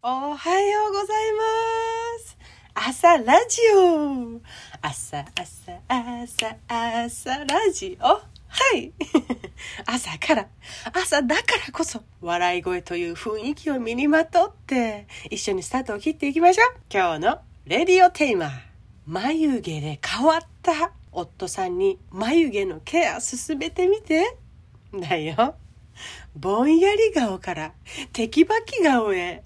おはようございます。朝ラジオ。朝、朝、朝、朝ラジオ。はい。朝から、朝だからこそ、笑い声という雰囲気を身にまとって、一緒にスタートを切っていきましょう。今日のレディオテーマ。眉毛で変わった夫さんに眉毛のケア進めてみて。だよ。ぼんやり顔からテキバキ顔へ。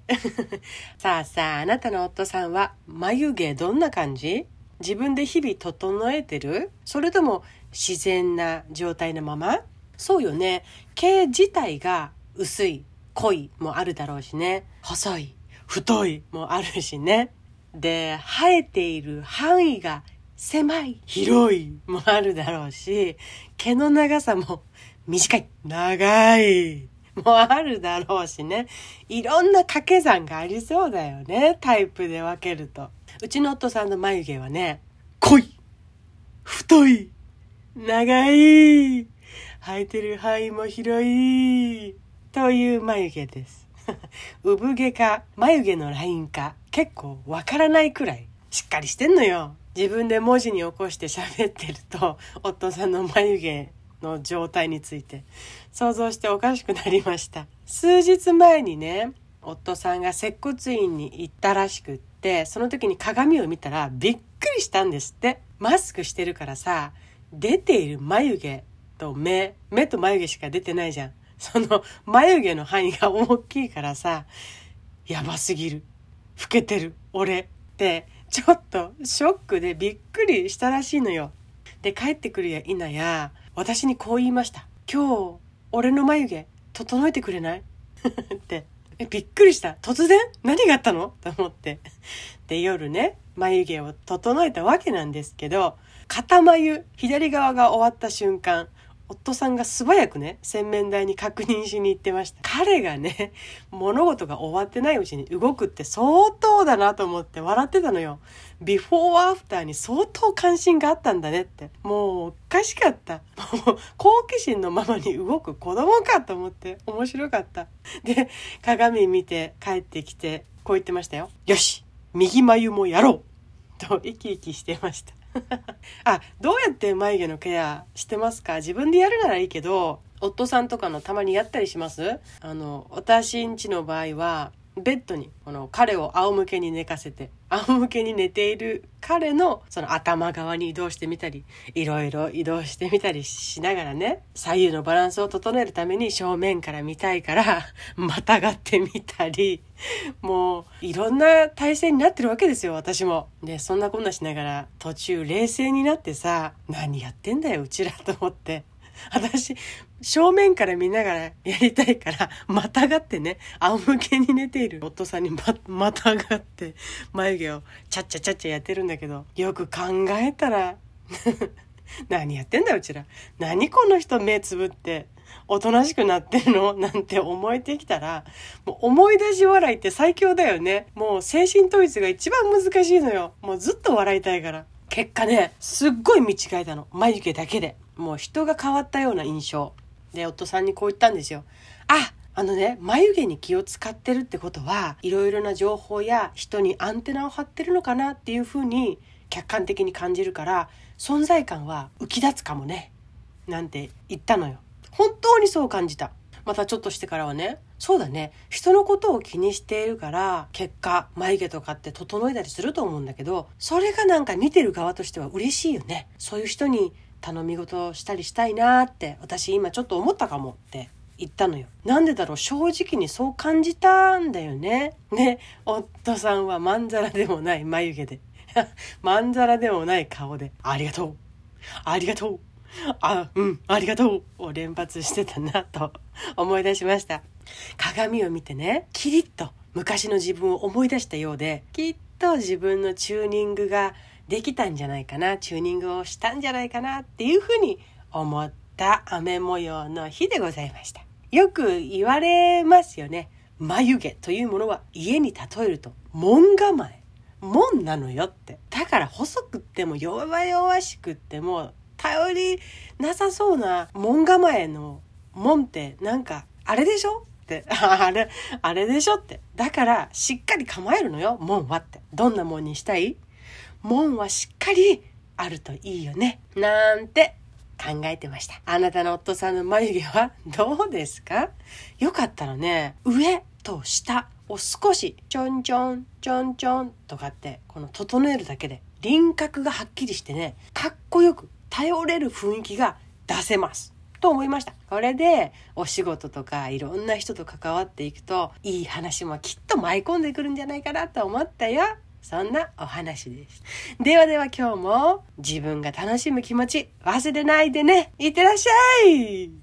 さあさあ、あなたの夫さんは眉毛どんな感じ？自分で日々整えてる？それとも自然な状態のまま？そうよね。毛自体が薄い、濃いもあるだろうしね。細い、太いもあるしね。で、生えている範囲が狭い、広い。もあるだろうし、毛の長さも短い、長い。もあるだろうしね。いろんな掛け算がありそうだよね。タイプで分けると。うちの夫さんの眉毛はね、濃い、太い、長い、生えてる範囲も広い、という眉毛です。産毛か眉毛のラインか結構わからないくらいしっかりしてんのよ。自分で文字に起こして喋ってると 夫さんの眉毛の状態について想像しておかしくなりました。数日前にね、夫さんが接骨院に行ったらしくって、その時に鏡を見たらびっくりしたんですって。マスクしてるからさ、出ている眉毛と目、目と眉毛しか出てないじゃん。その眉毛の範囲が大きいからさ、やばすぎる。老けてる。俺。って、ちょっとショックでびっくりしたらしいのよ。で、帰ってくるや否や、私にこう言いました。今日、俺の眉毛、整えてくれない？って。え、びっくりした。突然？何があったの？と思って。で、夜ね、眉毛を整えたわけなんですけど、片眉、左側が終わった瞬間、夫さんが素早くね、洗面台に確認しに行ってました。彼がね、物事が終わってないうちに動くって相当だなと思って笑ってたのよ。ビフォーアフターに相当関心があったんだねって。もうおかしかった。もう好奇心のままに動く子供かと思って面白かった。で、鏡見て帰ってきて、こう言ってましたよ。よし右眉もやろうと生き生きしてました。あ、どうやって眉毛のケアしてますか？自分でやるならいいけど、夫さんとかのたまにやったりします？あの、私んちの場合は、ベッドにこの彼を仰向けに寝かせて仰向けに寝ている彼のその頭側に移動してみたりいろいろ移動してみたりしながらね左右のバランスを整えるために正面から見たいから またがってみたりもういろんな体勢になってるわけですよ私も。でそんなこんなしながら途中冷静になってさ何やってんだようちらと思って。私、正面から見ながらやりたいから、またがってね、仰向けに寝ている夫さんにま、またがって、眉毛をチャッチャチャッチャやってるんだけど、よく考えたら、何やってんだよ、うちら。何この人目つぶって、おとなしくなってんの？なんて思えてきたら、もう思い出し笑いって最強だよね。もう精神統一が一番難しいのよ。もうずっと笑いたいから。結果ね、すっごい見違えたの。眉毛だけで。もう人が変わったような印象。で、夫さんにこう言ったんですよ。ああのね、眉毛に気を使ってるってことは、いろいろな情報や人にアンテナを張ってるのかなっていうふうに客観的に感じるから、存在感は浮き立つかもね。なんて言ったのよ。本当にそう感じた。またちょっとしてからはね、そうだね、人のことを気にしているから、結果、眉毛とかって整えたりすると思うんだけど、それがなんか見てる側としては嬉しいよね。そういう人に頼み事をしたりしたいなって、私今ちょっと思ったかもって言ったのよ。なんでだろう、正直にそう感じたんだよね。ね、夫さんはまんざらでもない眉毛で、まんざらでもない顔で、ありがとう、ありがとう。あ、うん、ありがとうを連発してたなと思い出しました。鏡を見てね、キリッと昔の自分を思い出したようで、きっと自分のチューニングができたんじゃないかな、チューニングをしたんじゃないかなっていうふうに思った雨模様の日でございました。よく言われますよね。眉毛というものは家に例えると門構え。門なのよって。だから細くっても弱々しくっても頼りなさそうな門構えの門ってなんかあれでしょって。あれ、あれでしょって。だから、しっかり構えるのよ、門はって。どんな門にしたい？門はしっかりあるといいよね。なんて考えてました。あなたの夫さんの眉毛はどうですか？よかったらね、上と下を少しちょんちょんちょんちょんとかってこの整えるだけで輪郭がはっきりしてね、かっこよく頼れる雰囲気が出せます。と思いました。これでお仕事とかいろんな人と関わっていくといい話もきっと舞い込んでくるんじゃないかなと思ったよ。そんなお話です。ではでは今日も自分が楽しむ気持ち忘れないでね。いってらっしゃい